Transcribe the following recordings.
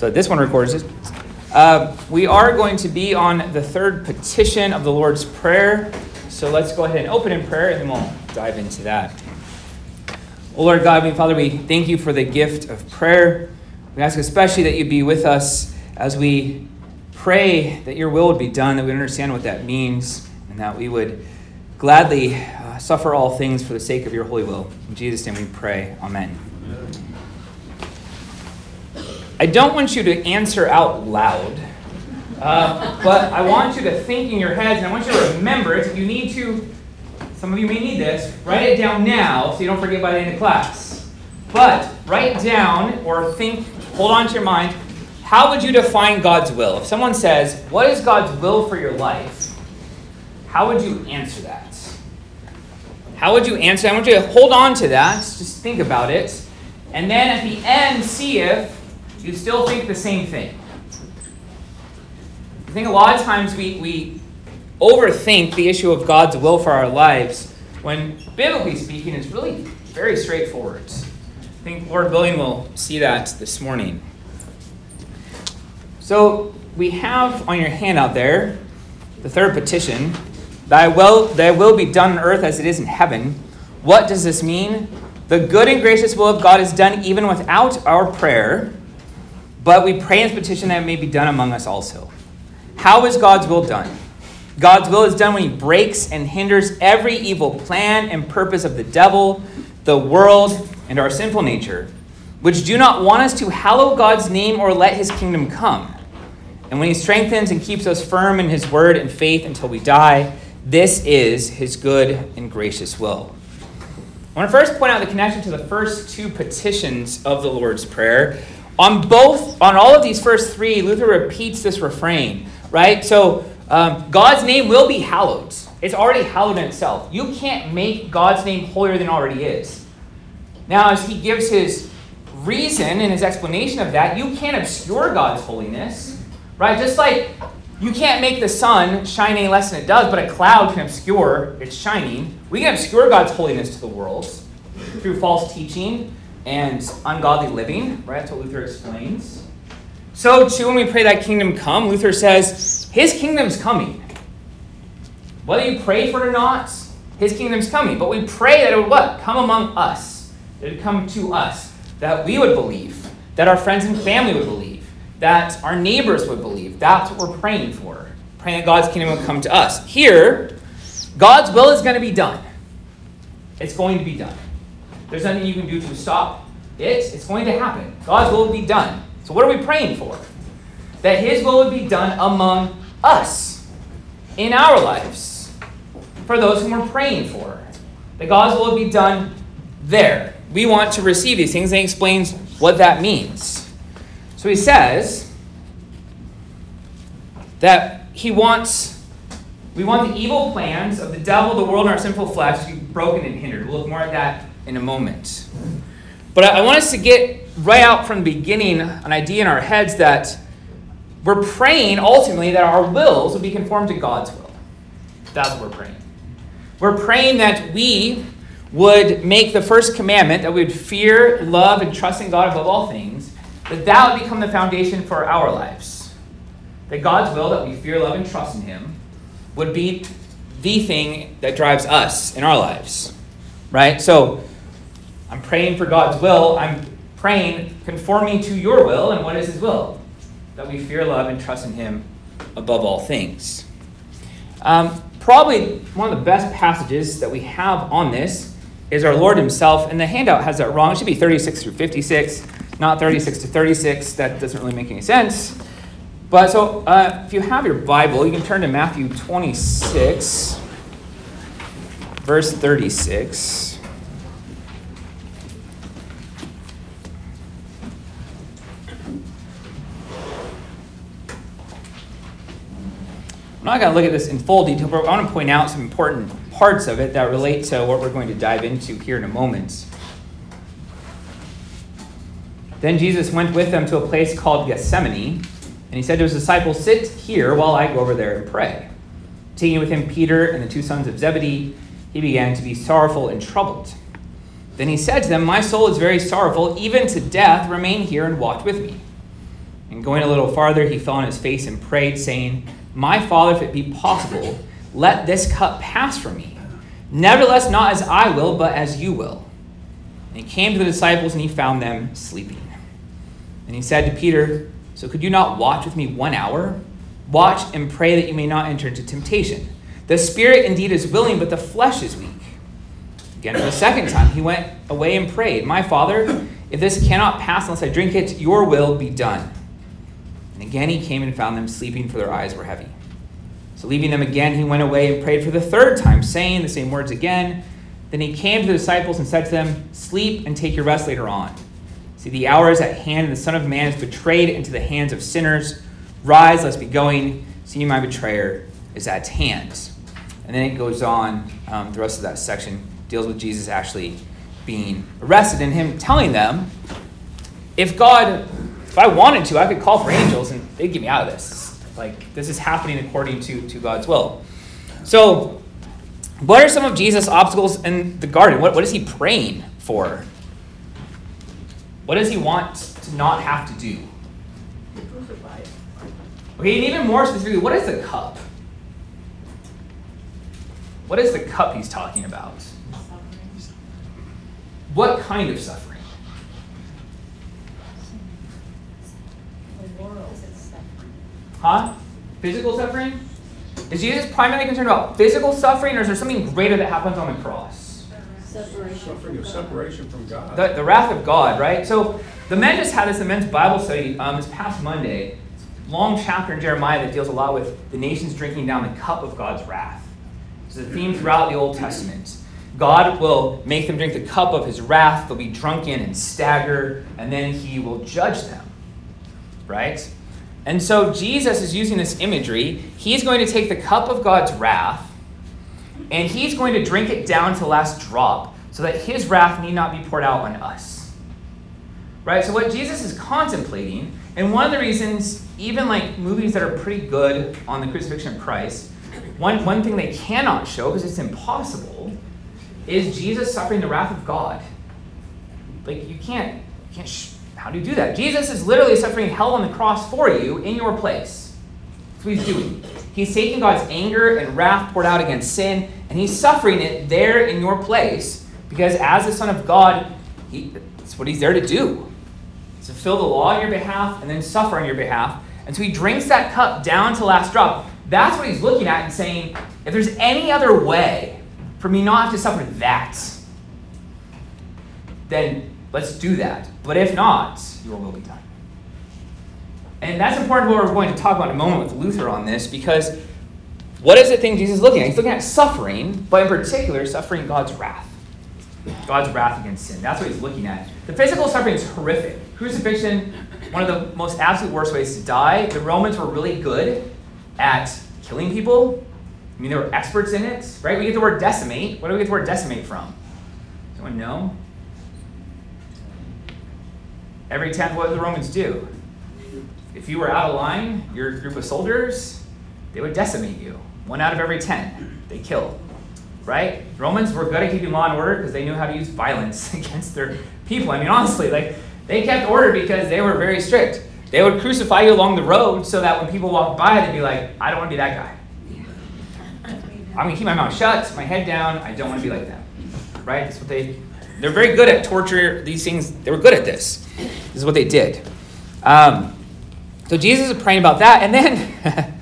So this one records it. Uh, we are going to be on the third petition of the Lord's Prayer. So let's go ahead and open in prayer and then we'll dive into that. Oh Lord God, we, Father, we thank you for the gift of prayer. We ask especially that you be with us as we pray that your will would be done, that we understand what that means, and that we would gladly uh, suffer all things for the sake of your holy will. In Jesus' name we pray. Amen. I don't want you to answer out loud, uh, but I want you to think in your heads, and I want you to remember it. If you need to, some of you may need this, write it down now so you don't forget by the end of class. But write down or think, hold on to your mind, how would you define God's will? If someone says, What is God's will for your life? How would you answer that? How would you answer? I want you to hold on to that. Just think about it. And then at the end, see if you still think the same thing. I think a lot of times we, we overthink the issue of God's will for our lives when, biblically speaking, it's really very straightforward. I think Lord willing will see that this morning. So we have on your handout there the third petition Thy will, thy will be done on earth as it is in heaven. What does this mean? The good and gracious will of God is done even without our prayer, but we pray in this petition that it may be done among us also. How is God's will done? God's will is done when He breaks and hinders every evil plan and purpose of the devil, the world, and our sinful nature, which do not want us to hallow God's name or let His kingdom come. And when He strengthens and keeps us firm in His word and faith until we die, this is His good and gracious will. I want to first point out the connection to the first two petitions of the Lord's Prayer. On both, on all of these first three, Luther repeats this refrain, right? So um, God's name will be hallowed. It's already hallowed in itself. You can't make God's name holier than already is. Now, as he gives his reason and his explanation of that, you can't obscure God's holiness, right? Just like you can't make the sun shine any less than it does, but a cloud can obscure its shining. We can obscure God's holiness to the world through false teaching and ungodly living, right? That's what Luther explains. So, too, when we pray that kingdom come, Luther says, His kingdom's coming. Whether you pray for it or not, His kingdom's coming. But we pray that it would what? Come among us. That it would come to us. That we would believe. That our friends and family would believe that our neighbors would believe. That's what we're praying for. Praying that God's kingdom would come to us. Here, God's will is going to be done. It's going to be done. There's nothing you can do to stop it. It's going to happen. God's will be done. So, what are we praying for? That His will would be done among us in our lives. For those whom we're praying for. That God's will would be done there. We want to receive these things, and He explains what that means. So he says that he wants, we want the evil plans of the devil, the world, and our sinful flesh to be broken and hindered. We'll look more at that in a moment. But I want us to get right out from the beginning an idea in our heads that we're praying ultimately that our wills will be conformed to God's will. That's what we're praying. We're praying that we would make the first commandment that we would fear, love, and trust in God above all things that that would become the foundation for our lives. That God's will, that we fear, love, and trust in Him, would be the thing that drives us in our lives. Right? So, I'm praying for God's will. I'm praying conforming to your will. And what is His will? That we fear, love, and trust in Him above all things. Um, probably one of the best passages that we have on this is our Lord Himself. And the handout has that wrong. It should be 36 through 56 not 36 to 36. That doesn't really make any sense. But so uh, if you have your Bible, you can turn to Matthew 26, verse 36. I'm not going to look at this in full detail, but I want to point out some important parts of it that relate to what we're going to dive into here in a moment. Then Jesus went with them to a place called Gethsemane, and he said to his disciples, Sit here while I go over there and pray. Taking with him Peter and the two sons of Zebedee, he began to be sorrowful and troubled. Then he said to them, My soul is very sorrowful, even to death. Remain here and watch with me. And going a little farther, he fell on his face and prayed, saying, My Father, if it be possible, let this cup pass from me. Nevertheless, not as I will, but as you will. And he came to the disciples, and he found them sleeping. And he said to Peter, So could you not watch with me one hour? Watch and pray that you may not enter into temptation. The spirit indeed is willing, but the flesh is weak. Again, for the second time, he went away and prayed, My Father, if this cannot pass unless I drink it, your will be done. And again he came and found them sleeping, for their eyes were heavy. So leaving them again, he went away and prayed for the third time, saying the same words again. Then he came to the disciples and said to them, Sleep and take your rest later on. See, the hour is at hand, and the Son of Man is betrayed into the hands of sinners. Rise, let's be going. See, my betrayer is at hand. And then it goes on, um, the rest of that section deals with Jesus actually being arrested and him telling them, if God, if I wanted to, I could call for angels and they'd get me out of this. Like, this is happening according to, to God's will. So, what are some of Jesus' obstacles in the garden? What, what is he praying for? What does he want to not have to do? Okay, and even more specifically, what is the cup? What is the cup he's talking about? What kind of suffering? Huh? Physical suffering? Is Jesus primarily concerned about physical suffering, or is there something greater that happens on the cross? Separation. Suffering of separation from God. The, the wrath of God, right? So the men just had this immense Bible study um, this past Monday. Long chapter in Jeremiah that deals a lot with the nations drinking down the cup of God's wrath. It's a theme throughout the Old Testament. God will make them drink the cup of his wrath. They'll be drunken and stagger, and then he will judge them. Right? And so Jesus is using this imagery. He's going to take the cup of God's wrath, and he's going to drink it down to the last drop so that his wrath need not be poured out on us. Right? So, what Jesus is contemplating, and one of the reasons, even like movies that are pretty good on the crucifixion of Christ, one, one thing they cannot show, because it's impossible, is Jesus suffering the wrath of God. Like, you can't, you can't how do you do that? Jesus is literally suffering hell on the cross for you in your place. That's what he's doing. He's taking God's anger and wrath poured out against sin, and he's suffering it there in your place because as the Son of God, he, that's what he's there to do. To fulfill the law on your behalf and then suffer on your behalf. And so he drinks that cup down to last drop. That's what he's looking at and saying, if there's any other way for me not to suffer that, then let's do that. But if not, your will be done. And that's important what we're going to talk about in a moment with Luther on this because what is the thing Jesus is looking at? He's looking at suffering, but in particular, suffering God's wrath. God's wrath against sin. That's what he's looking at. The physical suffering is horrific. Crucifixion, one of the most absolute worst ways to die. The Romans were really good at killing people. I mean, they were experts in it, right? We get the word decimate. Where do we get the word decimate from? Does anyone know? Every tenth, what did the Romans do? If you were out of line, your group of soldiers, they would decimate you. One out of every ten, they killed. Right? Romans were good at keeping law and order because they knew how to use violence against their people. I mean, honestly, like they kept order because they were very strict. They would crucify you along the road so that when people walked by, they'd be like, I don't want to be that guy. I'm gonna keep my mouth shut, my head down. I don't want to be like them. Right? That's what they. They're very good at torture. These things. They were good at this. This is what they did. Um, so Jesus is praying about that, and then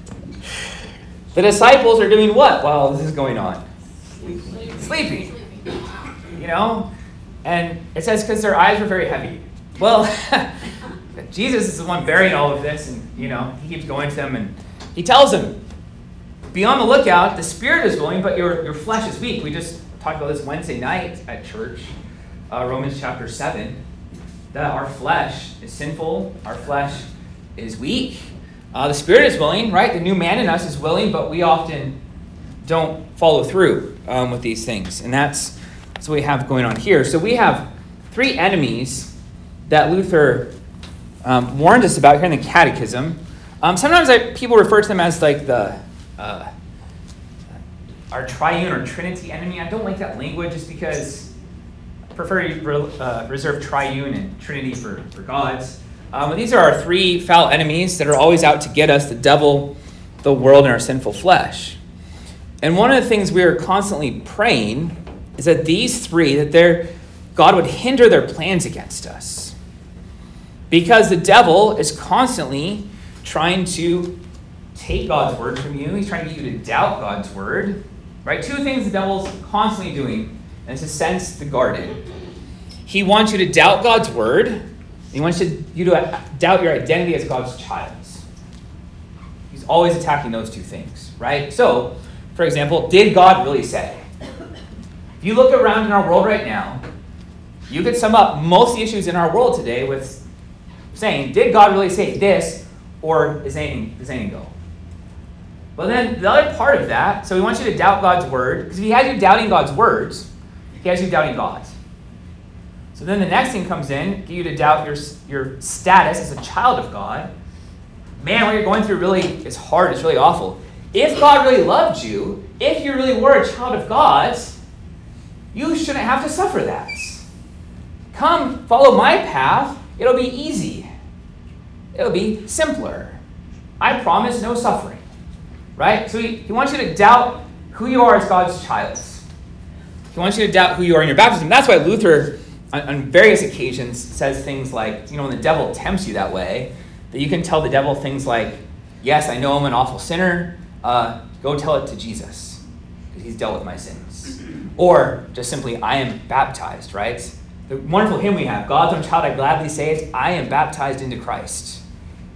the disciples are doing what while this is going on? Sleeping. Sleeping. You know? And it says because their eyes were very heavy. Well, Jesus is the one bearing all of this, and you know, he keeps going to them and he tells them, be on the lookout. The spirit is willing, but your, your flesh is weak. We just talked about this Wednesday night at church, uh, Romans chapter 7, that our flesh is sinful, our flesh is weak. Uh, the spirit is willing, right? The new man in us is willing, but we often don't follow through um, with these things. And that's, that's what we have going on here. So we have three enemies that Luther um, warned us about here in the Catechism. Um, sometimes I, people refer to them as like the uh, our triune or trinity enemy. I don't like that language just because Prefer to uh, reserve triune and trinity for, for gods. Um, these are our three foul enemies that are always out to get us the devil, the world, and our sinful flesh. And one of the things we are constantly praying is that these three, that God would hinder their plans against us. Because the devil is constantly trying to take God's word from you. He's trying to get you to doubt God's word. Right? Two things the devil's constantly doing, and a sense the garden. He wants you to doubt God's word. He wants you to doubt your identity as God's child. He's always attacking those two things, right? So, for example, did God really say? If you look around in our world right now, you could sum up most of the issues in our world today with saying, did God really say this, or is anything, does anything go? But then the other part of that, so he wants you to doubt God's word, because if he has you doubting God's words, he has you doubting God. So then the next thing comes in, get you to doubt your, your status as a child of God. Man, what you're going through really is hard, it's really awful. If God really loved you, if you really were a child of God, you shouldn't have to suffer that. Come, follow my path, it'll be easy. It'll be simpler. I promise no suffering. Right? So he, he wants you to doubt who you are as God's child. He wants you to doubt who you are in your baptism. That's why Luther, on, on various occasions, says things like, you know, when the devil tempts you that way, that you can tell the devil things like, Yes, I know I'm an awful sinner. Uh, go tell it to Jesus, because he's dealt with my sins. Or just simply, I am baptized, right? The wonderful hymn we have, God's own child, I gladly say it, I am baptized into Christ,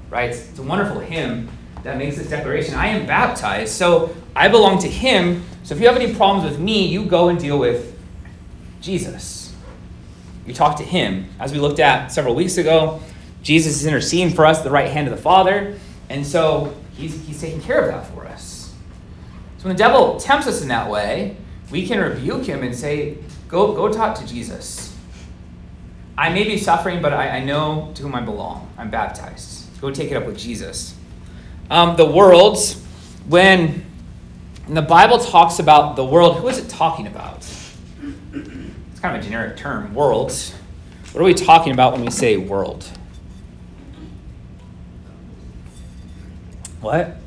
right? It's a wonderful hymn that makes this declaration. I am baptized, so I belong to Him. So if you have any problems with me, you go and deal with Jesus. You talk to Him. As we looked at several weeks ago, Jesus is interceding for us the right hand of the Father, and so He's, he's taking care of that for us. So when the devil tempts us in that way, we can rebuke him and say, Go, go talk to Jesus. I may be suffering, but I, I know to whom I belong. I'm baptized. Go take it up with Jesus um, the worlds, when, when the Bible talks about the world, who is it talking about? It's kind of a generic term, world. What are we talking about when we say world? What?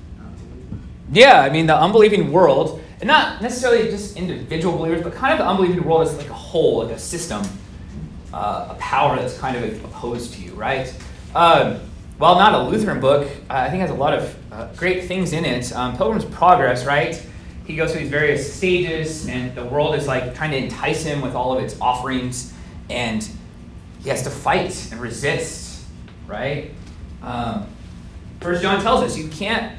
Yeah, I mean, the unbelieving world, and not necessarily just individual believers, but kind of the unbelieving world is like a whole, like a system, uh, a power that's kind of opposed to you, right? Um, while not a Lutheran book, uh, I think has a lot of uh, great things in it. Um, Pilgrim's Progress, right? He goes through these various stages, and the world is like trying to entice him with all of its offerings, and he has to fight and resist, right? Um, First John tells us you can't,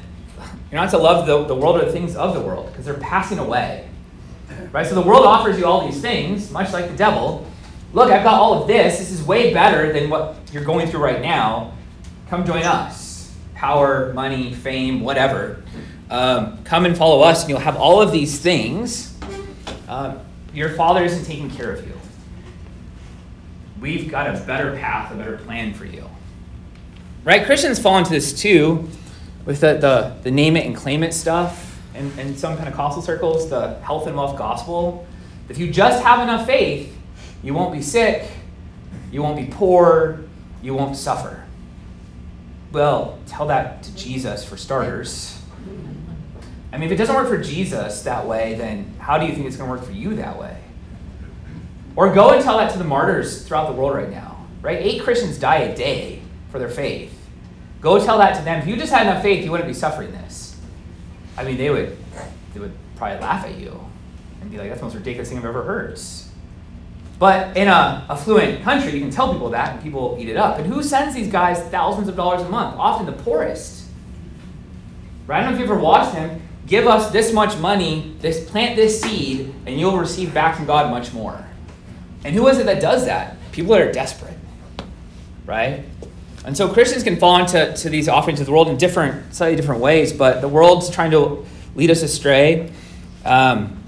you're not to love the, the world or the things of the world because they're passing away, right? So the world offers you all these things, much like the devil. Look, I've got all of this. This is way better than what you're going through right now Come join us. Power, money, fame, whatever. Um, come and follow us, and you'll have all of these things. Uh, your Father isn't taking care of you. We've got a better path, a better plan for you. Right? Christians fall into this too with the, the, the name it and claim it stuff in, in some Pentecostal circles, the health and wealth gospel. If you just have enough faith, you won't be sick, you won't be poor, you won't suffer. Well, tell that to Jesus for starters. I mean, if it doesn't work for Jesus that way, then how do you think it's going to work for you that way? Or go and tell that to the martyrs throughout the world right now, right? Eight Christians die a day for their faith. Go tell that to them. If you just had enough faith, you wouldn't be suffering this. I mean, they would, they would probably laugh at you and be like, that's the most ridiculous thing I've ever heard. But in a affluent country, you can tell people that and people eat it up. And who sends these guys thousands of dollars a month? Often the poorest. Right? I don't know if you've ever watched them. Give us this much money, this plant this seed, and you'll receive back from God much more. And who is it that does that? People that are desperate. Right? And so Christians can fall into to these offerings of the world in different, slightly different ways, but the world's trying to lead us astray. Um,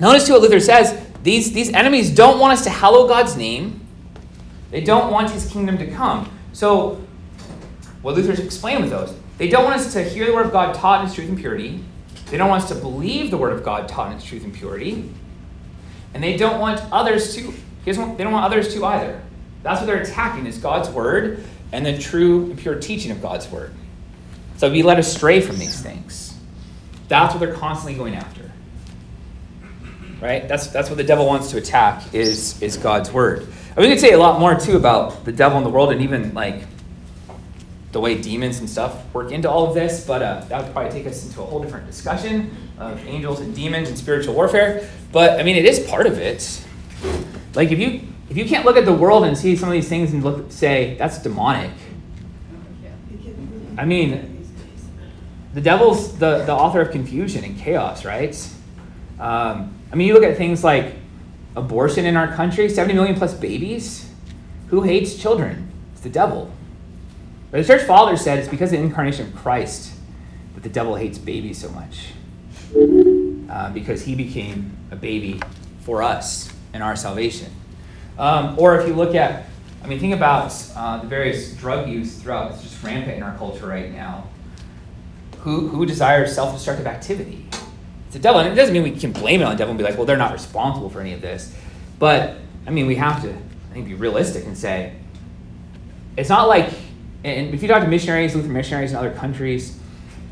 notice too what Luther says these, these enemies don't want us to hallow God's name. They don't want his kingdom to come. So, what Luther's explained with those, they don't want us to hear the word of God taught in truth and purity. They don't want us to believe the word of God taught in its truth and purity. And they don't want others to, they don't want others to either. That's what they're attacking is God's word and the true and pure teaching of God's word. So be led astray from these things. That's what they're constantly going after. Right? That's, that's what the devil wants to attack is, is God's word. I mean, we could say a lot more too about the devil in the world and even like the way demons and stuff work into all of this, but uh, that would probably take us into a whole different discussion of angels and demons and spiritual warfare. But I mean, it is part of it. Like if you if you can't look at the world and see some of these things and look say that's demonic. I mean, the devil's the, the author of confusion and chaos, right? Um, I mean, you look at things like abortion in our country, 70 million plus babies. Who hates children? It's the devil. But the church father said it's because of the incarnation of Christ that the devil hates babies so much. Uh, because he became a baby for us and our salvation. Um, or if you look at, I mean, think about uh, the various drug use throughout, it's just rampant in our culture right now. Who, who desires self destructive activity? It's the devil. And it doesn't mean we can blame it on the devil and be like, well, they're not responsible for any of this. But, I mean, we have to, I think, be realistic and say, it's not like, and if you talk to missionaries, Lutheran missionaries in other countries,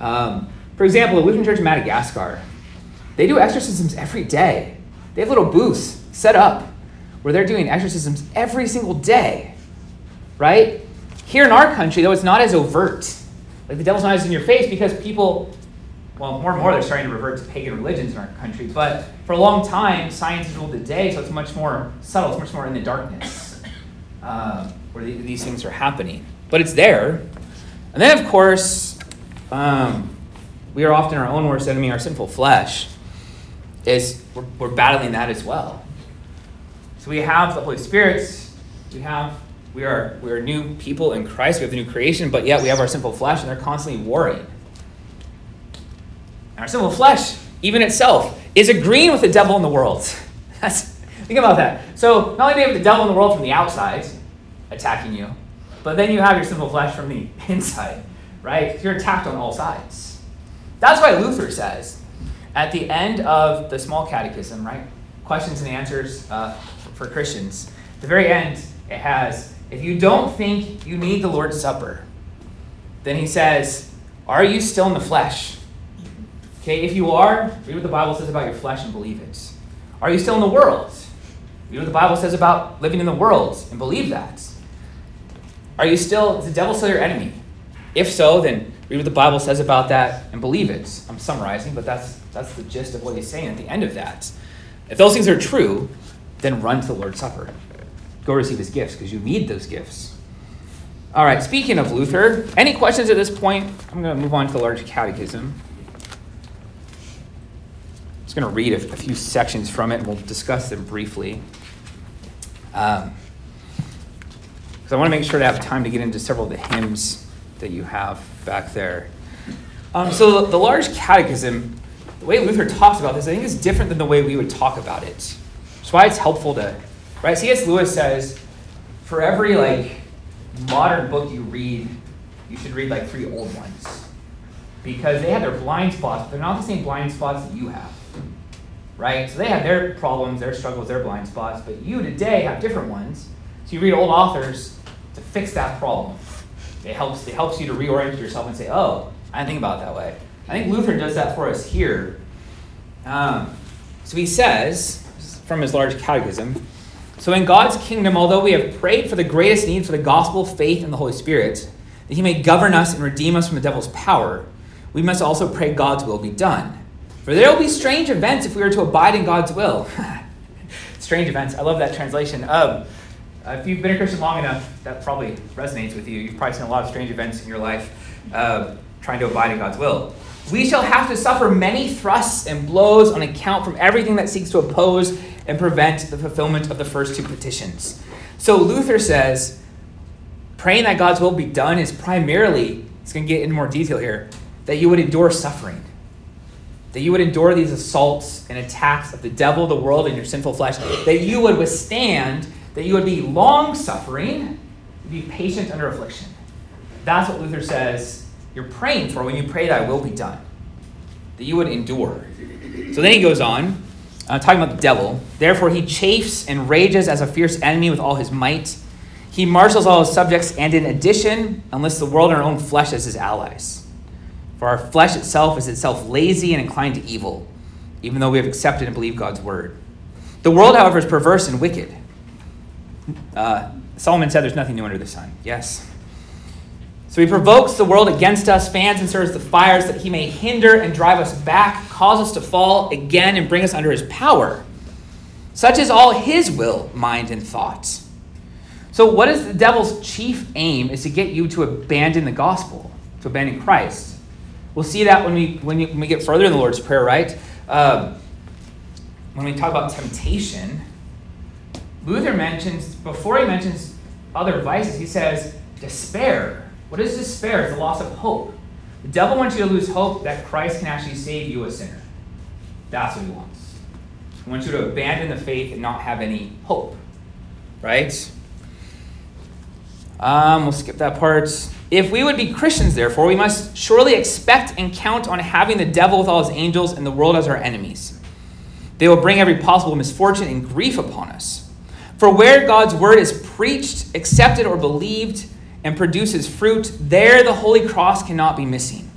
um, for example, the Lutheran Church in Madagascar, they do exorcisms every day. They have little booths set up where they're doing exorcisms every single day, right? Here in our country, though, it's not as overt. Like the devil's not as in your face because people, well, more and more they're starting to revert to pagan religions in our country. But for a long time, science has ruled the day, so it's much more subtle, it's much more in the darkness uh, where the, these things are happening. But it's there. And then, of course, um, we are often our own worst enemy, our sinful flesh. Is we're, we're battling that as well. So we have the Holy Spirit. We have we are we are new people in Christ. We have the new creation, but yet we have our sinful flesh, and they're constantly warring. And our sinful flesh, even itself, is agreeing with the devil in the world. That's, think about that. So not only do you have the devil in the world from the outside attacking you, but then you have your sinful flesh from the inside, right? You're attacked on all sides. That's why Luther says at the end of the small catechism, right? Questions and answers uh, for Christians. At the very end, it has, if you don't think you need the Lord's Supper, then he says, are you still in the flesh? Okay, if you are, read what the Bible says about your flesh and believe it. Are you still in the world? Read what the Bible says about living in the world and believe that. Are you still, is the devil still your enemy? If so, then read what the Bible says about that and believe it. I'm summarizing, but that's, that's the gist of what he's saying at the end of that. If those things are true, then run to the Lord's Supper. Go receive his gifts because you need those gifts. All right, speaking of Luther, any questions at this point? I'm going to move on to the large catechism. I'm just going to read a, a, few sections from it and we'll discuss them briefly. Um, I want to make sure to have time to get into several of the hymns that you have back there. Um, so, the, the large catechism, the way Luther talks about this, I think is different than the way we would talk about it. That's why it's helpful to, right? C.S. Lewis says, for every like modern book you read, you should read like three old ones. Because they have their blind spots, but they're not the same blind spots that you have. Right? So they have their problems, their struggles, their blind spots, but you today have different ones. So you read old authors fix that problem. It helps, it helps you to reorient yourself and say, oh, I didn't think about it that way. I think Luther does that for us here. Um, so he says, from his large catechism. So, in God's kingdom, although we have prayed for the greatest need for the gospel, faith, and the Holy Spirit, that he may govern us and redeem us from the devil's power, we must also pray God's will be done. For there will be strange events if we are to abide in God's will. strange events. I love that translation. Um, if you've been a Christian long enough, that probably resonates with you. You've probably seen a lot of strange events in your life uh, trying to abide in God's will. We shall have to suffer many thrusts and blows on account from everything that seeks to oppose and prevent the fulfillment of the first two petitions. So Luther says, praying that God's will be done is primarily, he's going to get into more detail here, that you would endure suffering. That you would endure these assaults and attacks of the devil, the world, and your sinful flesh. That you would withstand, that you would be long suffering, be patient under affliction. That's what Luther says you're praying for when you pray I will be done. That you would endure. So then he goes on uh, talking about the devil. Therefore, he chafes and rages as a fierce enemy with all his might. He marshals all his subjects, and in addition, enlists the world and our own flesh as his allies. For our flesh itself is itself lazy and inclined to evil, even though we have accepted and believed God's word. The world, however, is perverse and wicked. Uh, Solomon said there's nothing new under the sun. Yes. So he provokes the world against us, fans and stirs the fires, that he may hinder and drive us back, cause us to fall again, and bring us under his power. Such is all his will, mind, and thoughts. So, what is the devil's chief aim? Is to get you to abandon the gospel, to abandon Christ. We'll see that when we when, we, when we get further in the Lord's Prayer, right? Um, when we talk about temptation, Luther mentions before he mentions other vices, he says despair what is despair? It's the loss of hope. The devil wants you to lose hope that Christ can actually save you, a sinner. That's what he wants. He wants you to abandon the faith and not have any hope. Right? Um, we'll skip that part. If we would be Christians, therefore, we must surely expect and count on having the devil with all his angels and the world as our enemies. They will bring every possible misfortune and grief upon us. For where God's word is preached, accepted, or believed, and produces fruit, there the Holy Cross cannot be missing.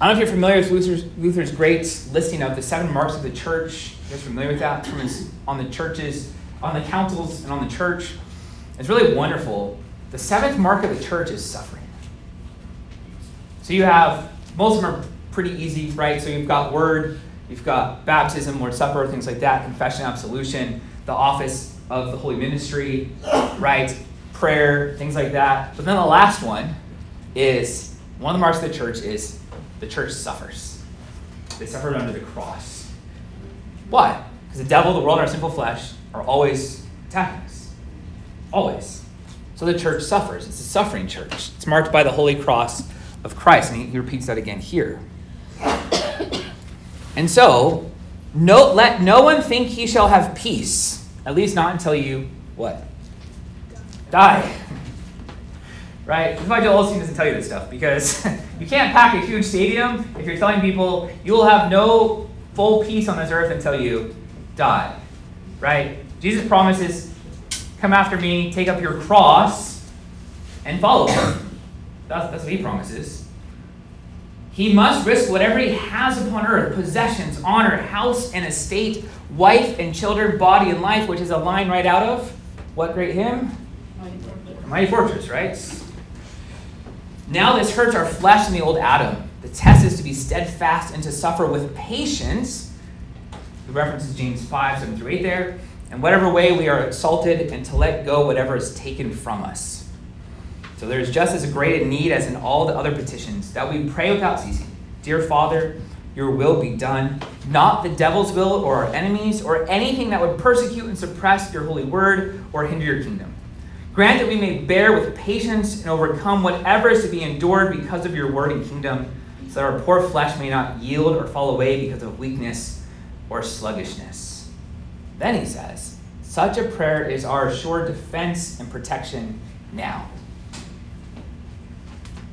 I don't know if you're familiar with Luther's, Luther's great listing of the seven marks of the church. You guys familiar with that from his, on the churches, on the councils, and on the church? It's really wonderful. The seventh mark of the church is suffering. So you have, most of them are pretty easy, right? So you've got word, you've got baptism, Lord's Supper, things like that, confession, absolution, the office of the holy ministry, right? prayer, things like that. But then the last one is one of the marks of the church is the church suffers. They suffered under the cross. Why? Because the devil, the world, and our sinful flesh are always attacking us. Always. So the church suffers. It's a suffering church. It's marked by the holy cross of Christ. And he, he repeats that again here. And so, no, let no one think he shall have peace, at least not until you, what? die. Right? Why Joel Osteen doesn't tell you this stuff because you can't pack a huge stadium if you're telling people you will have no full peace on this earth until you die. Right? Jesus promises, Come after me, take up your cross, and follow him. That's, that's what he promises. He must risk whatever he has upon earth possessions, honor, house, and estate, wife and children, body and life, which is a line right out of what great hymn? mighty fortress, right? Now this hurts our flesh in the old Adam. The test is to be steadfast and to suffer with patience. The reference is James 5, 7 through 8 there. And whatever way we are assaulted, and to let go whatever is taken from us. So there is just as great a need as in all the other petitions that we pray without ceasing. Dear Father, your will be done, not the devil's will or our enemies or anything that would persecute and suppress your holy word or hinder your kingdom. Grant that we may bear with patience and overcome whatever is to be endured because of your word and kingdom, so that our poor flesh may not yield or fall away because of weakness or sluggishness. Then he says, such a prayer is our sure defense and protection now.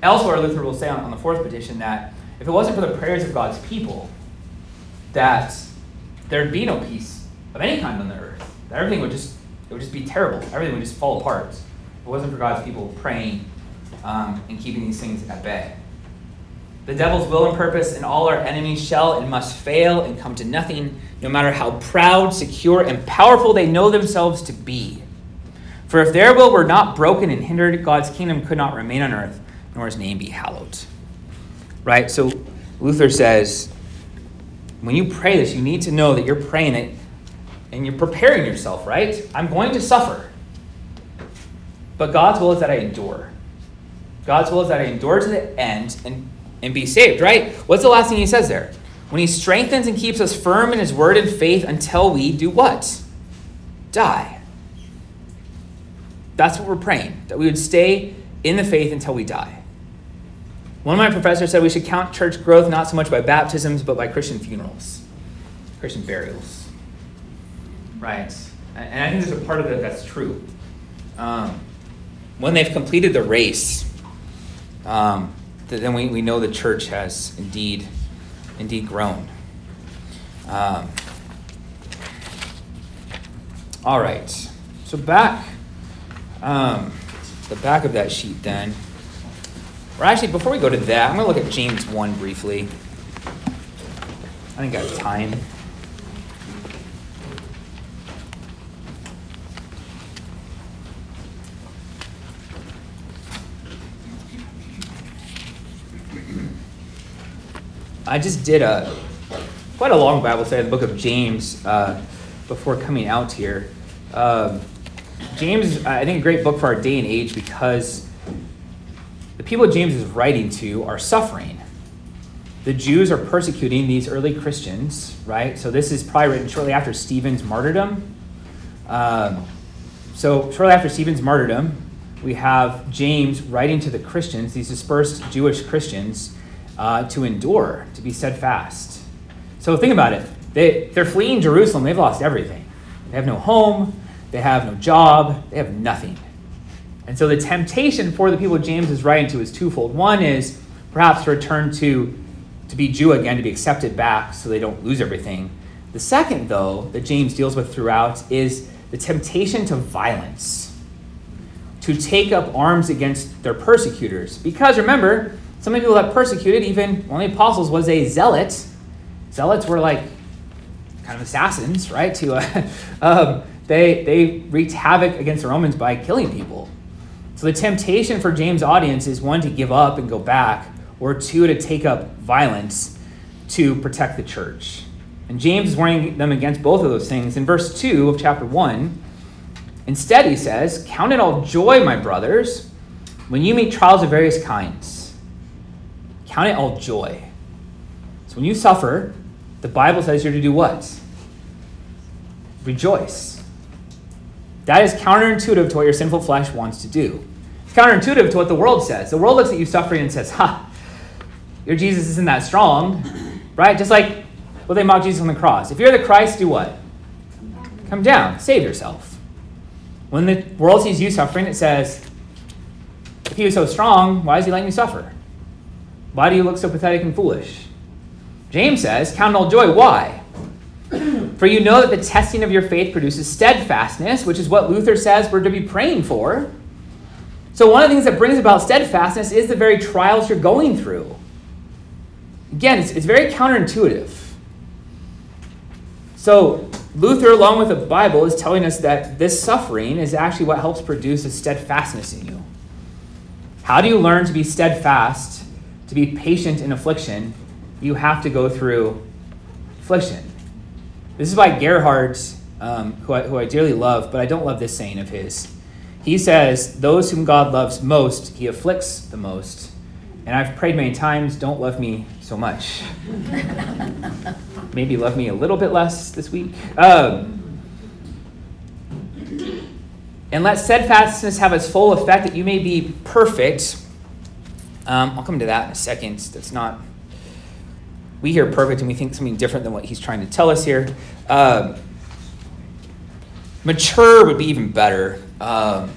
Elsewhere, Luther will say on, on the fourth petition that if it wasn't for the prayers of God's people, that there'd be no peace of any kind on the earth. That everything would just it would just be terrible. Everything would just fall apart. If it wasn't for God's people praying um, and keeping these things at bay. The devil's will and purpose and all our enemies shall and must fail and come to nothing, no matter how proud, secure, and powerful they know themselves to be. For if their will were not broken and hindered, God's kingdom could not remain on earth, nor his name be hallowed. Right? So Luther says, when you pray this, you need to know that you're praying it and you're preparing yourself, right? I'm going to suffer. But God's will is that I endure. God's will is that I endure to the end and, and be saved, right? What's the last thing he says there? When he strengthens and keeps us firm in his word and faith until we do what? Die. That's what we're praying, that we would stay in the faith until we die. One of my professors said we should count church growth not so much by baptisms, but by Christian funerals, Christian burials. Right. And I think there's a part of it that's true. Um, when they've completed the race, um, then we, we know the church has indeed indeed grown. Um, all right. So back Um, the back of that sheet then. Or actually, before we go to that, I'm going to look at James 1 briefly. I think I have time. I just did a quite a long Bible study in the book of James uh, before coming out here. Um, James, I think, a great book for our day and age because the people James is writing to are suffering. The Jews are persecuting these early Christians, right? So this is probably written shortly after Stephen's martyrdom. Um, so shortly after Stephen's martyrdom, we have James writing to the Christians, these dispersed Jewish Christians, uh, to endure, to be steadfast. So think about it. They, they're fleeing Jerusalem. They've lost everything. They have no home. They have no job. They have nothing. And so the temptation for the people James is writing to is twofold. One is perhaps to return to, to be Jew again, to be accepted back so they don't lose everything. The second, though, that James deals with throughout is the temptation to violence, to take up arms against their persecutors. Because remember, some of the people that persecuted, even one of the apostles was a zealot. Zealots were like kind of assassins, right? To uh, um, they they wreaked havoc against the Romans by killing people. So the temptation for James' audience is one to give up and go back, or two to take up violence to protect the church. And James is warning them against both of those things. In verse 2 of chapter 1, instead he says, Count it all joy, my brothers, when you meet trials of various kinds Count it all joy. So when you suffer, the Bible says you're to do what? Rejoice. That is counterintuitive to what your sinful flesh wants to do. Counterintuitive to what the world says. The world looks at you suffering and says, Ha, your Jesus isn't that strong, right? Just like well, they mock Jesus on the cross. If you're the Christ, do what? Come down, save yourself. When the world sees you suffering, it says, If he was so strong, why is he letting you suffer? Why do you look so pathetic and foolish? James says, Count all joy. Why? For you know that the testing of your faith produces steadfastness, which is what Luther says we're to be praying for. So, one of the things that brings about steadfastness is the very trials you're going through. Again, it's, it's very counterintuitive. So, Luther, along with the Bible, is telling us that this suffering is actually what helps produce a steadfastness in you. How do you learn to be steadfast to be patient in affliction, you have to go through affliction. This is why Gerhard, um, who, I, who I dearly love, but I don't love this saying of his. He says, Those whom God loves most, he afflicts the most. And I've prayed many times, don't love me so much. Maybe love me a little bit less this week. Um, and let steadfastness have its full effect that you may be perfect, um, I'll come to that in a second. That's not. We hear perfect and we think something different than what he's trying to tell us here. Um, mature would be even better. Um,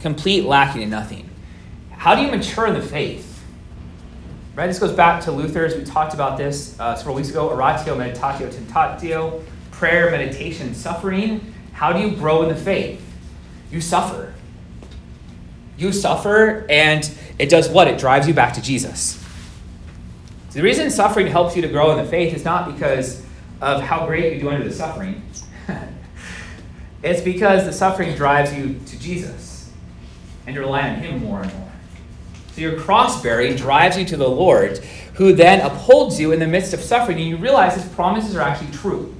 complete, lacking in nothing. How do you mature in the faith? Right? This goes back to Luther's. We talked about this uh, several weeks ago. Oratio, meditatio, tentatio, prayer, meditation, suffering. How do you grow in the faith? You suffer. You suffer, and it does what? It drives you back to Jesus. So the reason suffering helps you to grow in the faith is not because of how great you do under the suffering. It's because the suffering drives you to Jesus and you rely on Him more and more. So your cross bearing drives you to the Lord, who then upholds you in the midst of suffering, and you realize His promises are actually true.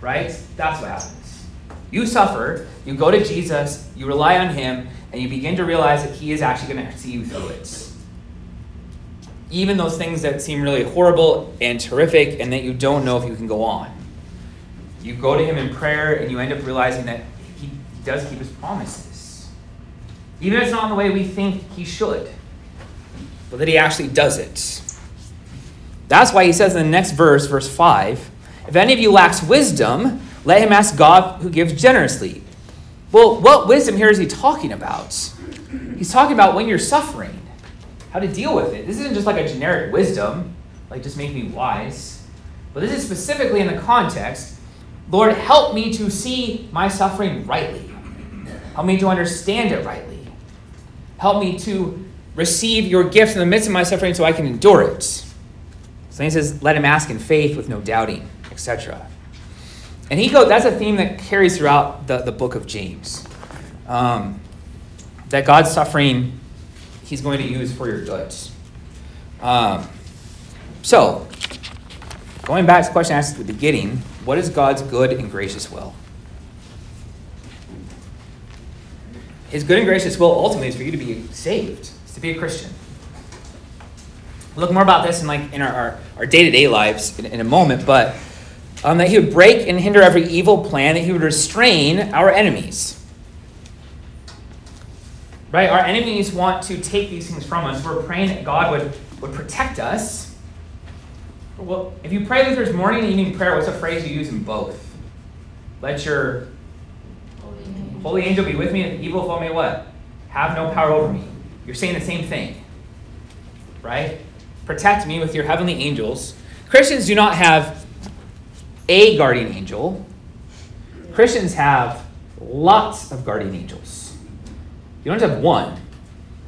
Right? That's what happens. You suffer, you go to Jesus, you rely on Him, and you begin to realize that He is actually going to see you through it. Even those things that seem really horrible and terrific, and that you don't know if you can go on. You go to Him in prayer, and you end up realizing that He does keep His promises. Even if it's not in the way we think He should, but that He actually does it. That's why He says in the next verse, verse 5, if any of you lacks wisdom, let him ask God who gives generously well, what wisdom here is he talking about? He's talking about when you're suffering, how to deal with it. This isn't just like a generic wisdom, like just make me wise. But this is specifically in the context Lord, help me to see my suffering rightly. Help me to understand it rightly. Help me to receive your gift in the midst of my suffering so I can endure it. So he says, let him ask in faith with no doubting, etc. And he goes, that's a theme that carries throughout the, the book of James. Um, that God's suffering, he's going to use for your good. Um, so, going back to the question I asked at the beginning, what is God's good and gracious will? His good and gracious will ultimately is for you to be saved, to be a Christian. We'll look more about this in like in our, our, our day-to-day lives in, in a moment, but um, that he would break and hinder every evil plan, that he would restrain our enemies. Right? Our enemies want to take these things from us. We're praying that God would, would protect us. Well, if you pray Luther's morning and evening prayer, what's a phrase you use in both? Let your Holy angel be with me, and evil foe may what? Have no power over me. You're saying the same thing. Right? Protect me with your heavenly angels. Christians do not have a guardian angel. Christians have lots of guardian angels. You don't just have one,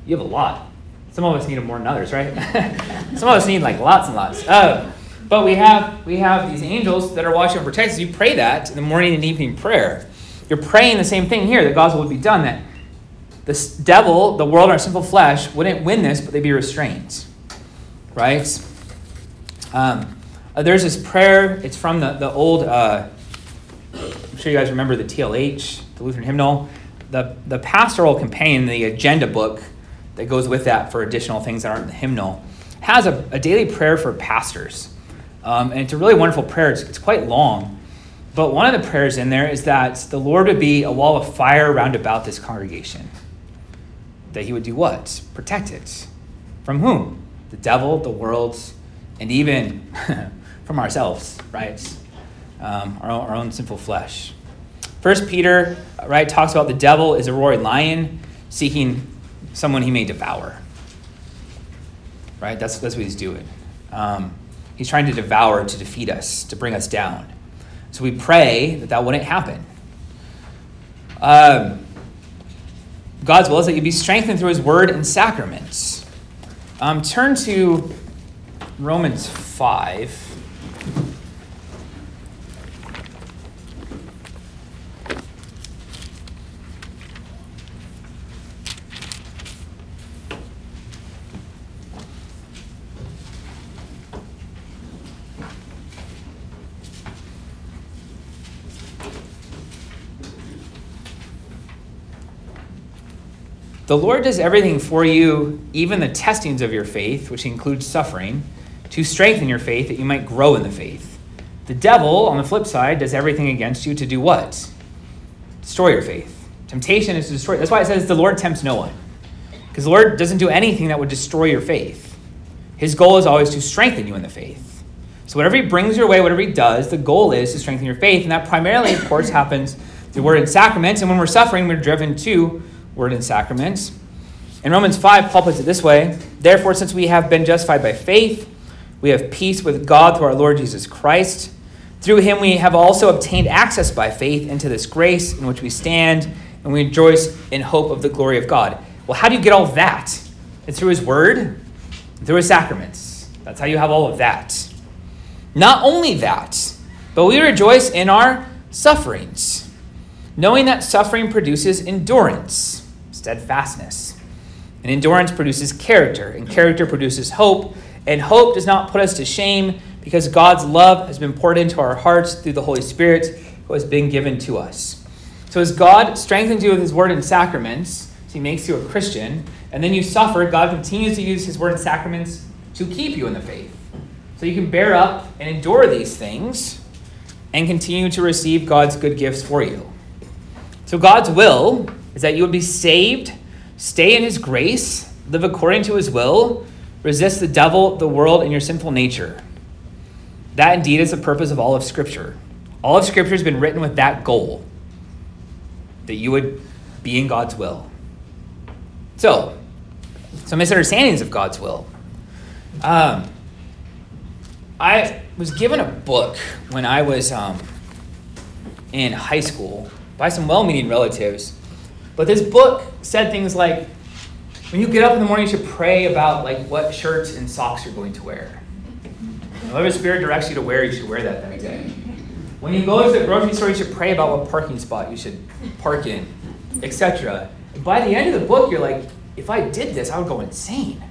you have a lot. Some of us need them more than others, right? Some of us need like lots and lots. Uh, but we have we have these angels that are watching protect us. You pray that in the morning and evening prayer. You're praying the same thing here that God's will would be done, that the devil, the world, our sinful flesh wouldn't win this, but they'd be restrained. Right? Um, uh, there's this prayer, it's from the, the old, uh, I'm sure you guys remember the TLH, the Lutheran hymnal. The, the pastoral companion, the agenda book that goes with that for additional things that aren't in the hymnal, has a, a daily prayer for pastors. Um, and it's a really wonderful prayer. It's, it's quite long. But one of the prayers in there is that the Lord would be a wall of fire round about this congregation. That he would do what? Protect it. From whom? The devil, the world, and even from ourselves, right? Um, our, own, our own sinful flesh. First Peter, right, talks about the devil is a roaring lion seeking someone he may devour. Right? That's, that's what he's doing. Um, he's trying to devour, to defeat us, to bring us down. So we pray that that wouldn't happen. Um, God's will is that you be strengthened through his word and sacraments. Um, turn to Romans 5. The Lord does everything for you, even the testings of your faith, which includes suffering, to strengthen your faith that you might grow in the faith. The devil, on the flip side, does everything against you to do what? Destroy your faith. Temptation is to destroy. That's why it says the Lord tempts no one. Because the Lord doesn't do anything that would destroy your faith. His goal is always to strengthen you in the faith. So whatever he brings your way, whatever he does, the goal is to strengthen your faith. And that primarily, of course, happens through word and sacraments. And when we're suffering, we're driven to word and sacraments. In Romans 5, Paul puts it this way Therefore, since we have been justified by faith, we have peace with God through our Lord Jesus Christ. Through him, we have also obtained access by faith into this grace in which we stand, and we rejoice in hope of the glory of God. Well, how do you get all that? It's through his word, through his sacraments. That's how you have all of that. Not only that, but we rejoice in our sufferings, knowing that suffering produces endurance steadfastness. And endurance produces character, and character produces hope. And hope does not put us to shame because God's love has been poured into our hearts through the Holy Spirit who has been given to us. So, as God strengthens you with His word and sacraments, so He makes you a Christian, and then you suffer, God continues to use His word and sacraments to keep you in the faith. So you can bear up and endure these things and continue to receive God's good gifts for you. So, God's will is that you would be saved, stay in his grace, live according to his will, resist the devil, the world, and your sinful nature. That indeed is the purpose of all of Scripture. All of Scripture has been written with that goal that you would be in God's will. So, some misunderstandings of God's will. Um, I was given a book when I was um, in high school by some well meaning relatives But this book said things like, when you get up in the morning, you should pray about like what shirts and socks you're going to wear. Whatever Spirit directs you to wear, you should wear that that day. When you go to the grocery store, you should pray about what parking spot you should park in, etc. By the end of the book, you're like, if I did this, I would go insane.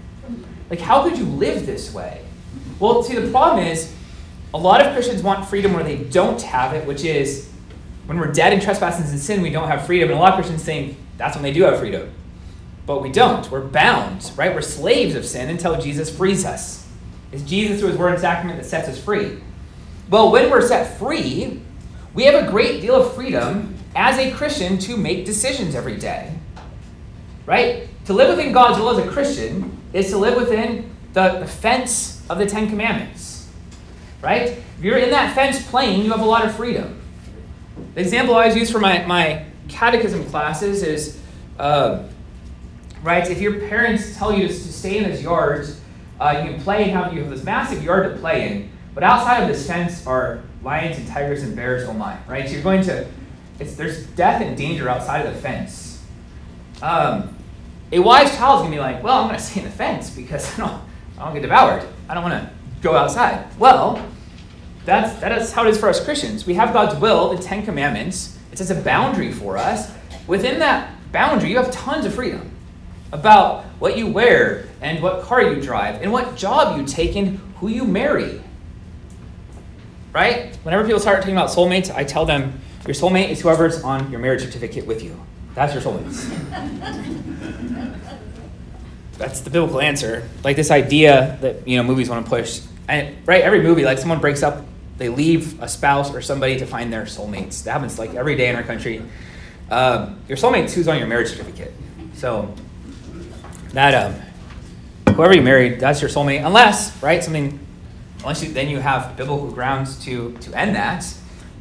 Like, how could you live this way? Well, see, the problem is a lot of Christians want freedom where they don't have it, which is when we're dead in trespasses and sin, we don't have freedom. And a lot of Christians think that's when they do have freedom. But we don't. We're bound, right? We're slaves of sin until Jesus frees us. It's Jesus through his word and sacrament that sets us free. Well, when we're set free, we have a great deal of freedom as a Christian to make decisions every day. Right? To live within God's will as a Christian is to live within the, fence of the Ten Commandments. Right? If you're in that fence playing, you have a lot of freedom. The example I always use for my, my catechism classes is uh, right, if your parents tell you to, stay in this yard, uh, you can play and have, you have this massive yard to play in, but outside of this fence are lions and tigers and bears, oh my, right? So you're going to, it's, there's death and danger outside of the fence. Um, a wise child is going to be like, well, I'm going to stay in the fence because I don't, I don't get devoured. I don't want to go outside. Well, that's, that is how it is for us Christians. We have God's will, the Ten Commandments. It's as a boundary for us. Within that boundary, you have tons of freedom about what you wear and what car you drive and what job you take and who you marry. Right? Whenever people start talking about soulmates, I tell them your soulmate is whoever's on your marriage certificate with you. That's your soulmate. That's the biblical answer. Like this idea that you know movies want to push. And right, every movie, like someone breaks up, they leave a spouse or somebody to find their soulmates. That happens like every day in our country. Um, your soulmate's who's on your marriage certificate. So that um, whoever you married, that's your soulmate. Unless, right, something, unless you, then you have biblical grounds to to end that,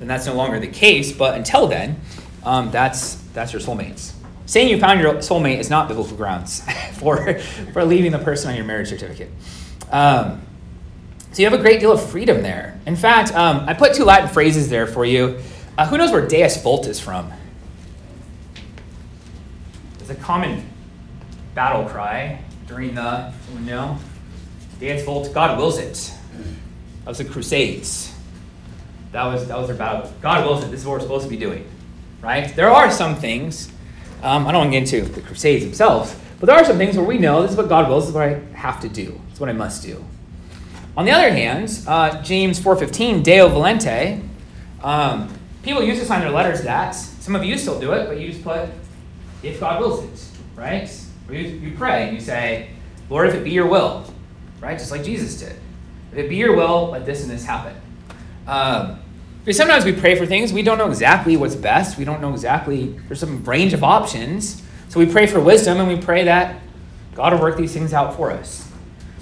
then that's no longer the case. But until then, um, that's that's your soulmates. Saying you found your soulmate is not biblical grounds for for leaving the person on your marriage certificate. Um, so you have a great deal of freedom there. In fact, um, I put two Latin phrases there for you. Uh, who knows where Deus Vult is from? It's a common battle cry during the, someone know? Deus Vult, God wills it. That was the Crusades. That was, that was their battle. God wills it. This is what we're supposed to be doing. Right? There are some things, um, I don't want to get into the Crusades themselves, but there are some things where we know this is what God wills, this is what I have to do. It's what I must do. On the other hand, uh, James 4.15, Deo Volente, um, people used to sign their letters that. Some of you still do it, but you just put, if God wills it, right? Or you, you pray and you say, Lord, if it be your will, right? Just like Jesus did. If it be your will, let this and this happen. Um, because sometimes we pray for things, we don't know exactly what's best. We don't know exactly, there's some range of options. So we pray for wisdom and we pray that God will work these things out for us.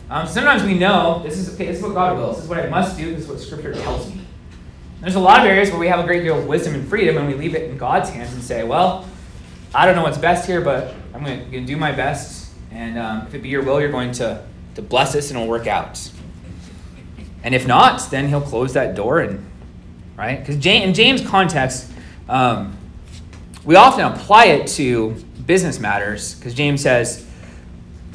Um, sometimes we know this is, okay, this is what God wills, this is what I must do, this is what Scripture tells me. There's a lot of areas where we have a great deal of wisdom and freedom and we leave it in God's hands and say, well, I don't know what's best here, but I'm going to do my best. And um, if it be your will, you're going to, to bless us and it'll work out. And if not, then he'll close that door and, right? Because in James' context, um, we often apply it to business matters because James says,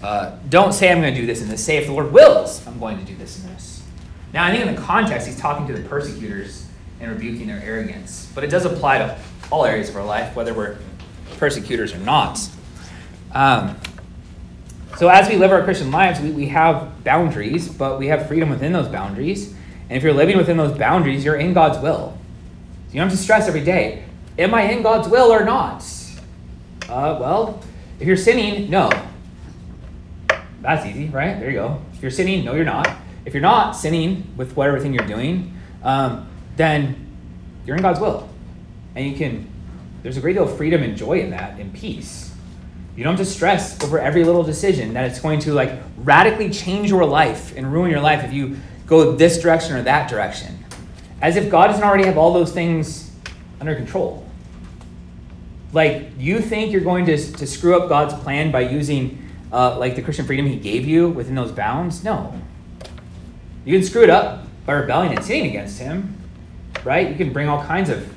uh, don't say I'm going to do this and this. Say if the Lord wills, I'm going to do this and this. Now, I think in the context, he's talking to the persecutors and rebuking their arrogance. But it does apply to all areas of our life, whether we're persecutors or not. Um, so, as we live our Christian lives, we, we have boundaries, but we have freedom within those boundaries. And if you're living within those boundaries, you're in God's will. You don't have to stress every day, am I in God's will or not? Uh, well, if you're sinning, no. That's easy, right? There you go. If you're sinning, no, you're not. If you're not sinning with whatever thing you're doing, um, then you're in God's will. And you can, there's a great deal of freedom and joy in that and peace. You don't have to stress over every little decision that it's going to like radically change your life and ruin your life if you go this direction or that direction. As if God doesn't already have all those things under control. Like, you think you're going to, to screw up God's plan by using uh, like the Christian freedom he gave you within those bounds? No. You can screw it up by rebelling and sinning against him, right? You can bring all kinds of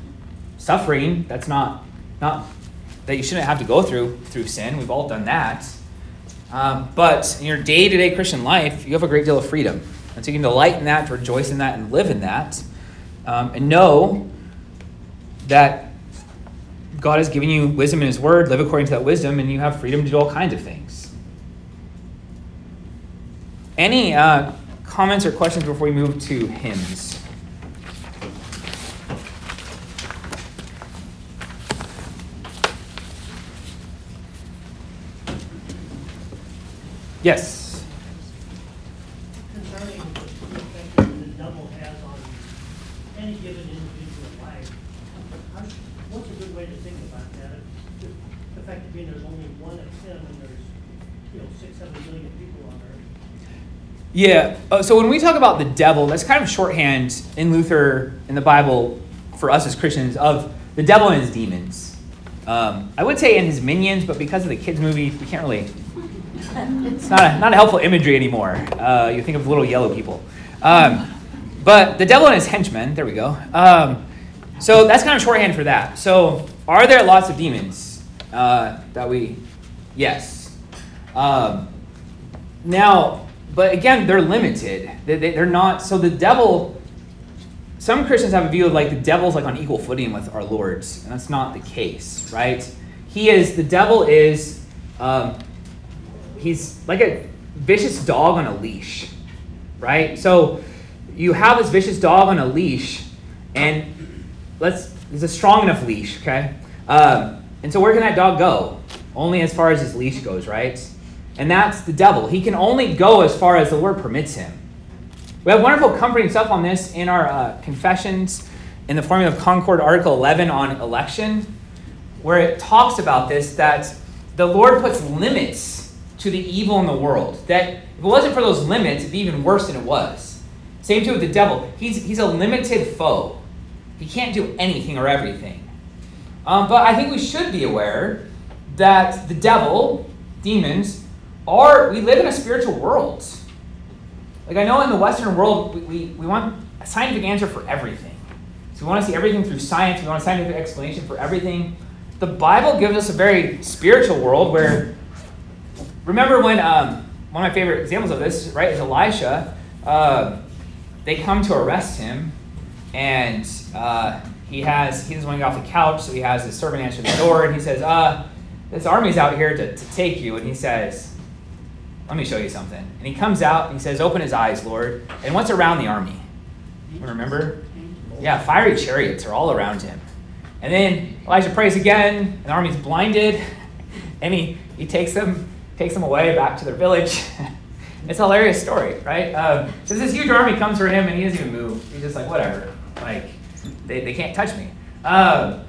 suffering that's not not that you shouldn't have to go through through sin. We've all done that. Um, but in your day to day Christian life, you have a great deal of freedom. And so you can delight in that, rejoice in that, and live in that. Um, and know that God has given you wisdom in His Word, live according to that wisdom, and you have freedom to do all kinds of things. Any uh, comments or questions before we move to hymns? Yes. Concerning the effect that the devil has on any given individual life, how sh- what's a good way to think about that? The the fact that being there's only one of him and there's, you know, six, seven million people on earth. Yeah. Uh, so when we talk about the devil, that's kind of shorthand in Luther in the Bible for us as Christians of the devil and his demons. Um, I would say in his minions, but because of the kids' movie, we can't really. It's not a, not a helpful imagery anymore. Uh, you think of little yellow people. Um, but the devil and his henchmen, there we go. Um, so that's kind of shorthand for that. So are there lots of demons uh, that we. Yes. Um, now, but again, they're limited. They, they, they're not. So the devil. Some Christians have a view of like the devil's like on equal footing with our Lord's, and that's not the case, right? He is the devil is. Um, he's like a vicious dog on a leash, right? So you have this vicious dog on a leash, and let's it's a strong enough leash, okay? Um, and so where can that dog go? Only as far as his leash goes, right? And that's the devil. He can only go as far as the Lord permits him. We have wonderful comforting stuff on this in our uh, confessions in the Formula of Concord, Article 11 on election, where it talks about this that the Lord puts limits to the evil in the world. That if it wasn't for those limits, it'd be even worse than it was. Same too with the devil. He's, he's a limited foe. He can't do anything or everything. Um, but I think we should be aware that the devil, demons, we live in a spiritual world. Like I know in the Western world, we, we, we want a scientific answer for everything. So we want to see everything through science, we want a scientific explanation for everything. The Bible gives us a very spiritual world where, remember when, um, one of my favorite examples of this, right, is Elisha. Uh, they come to arrest him, and uh, he has, he doesn't want to get off the couch, so he has his servant answer the door, and he says, uh, this army's out here to, to take you. And he says, let me show you something. And he comes out and he says, Open his eyes, Lord. And what's around the army? Remember? Yeah, fiery chariots are all around him. And then Elijah prays again, and the army's blinded, and he, he takes them takes them away back to their village. it's a hilarious story, right? Um, so this huge army comes for him, and he doesn't even move. He's just like, whatever. Like, they, they can't touch me. Um,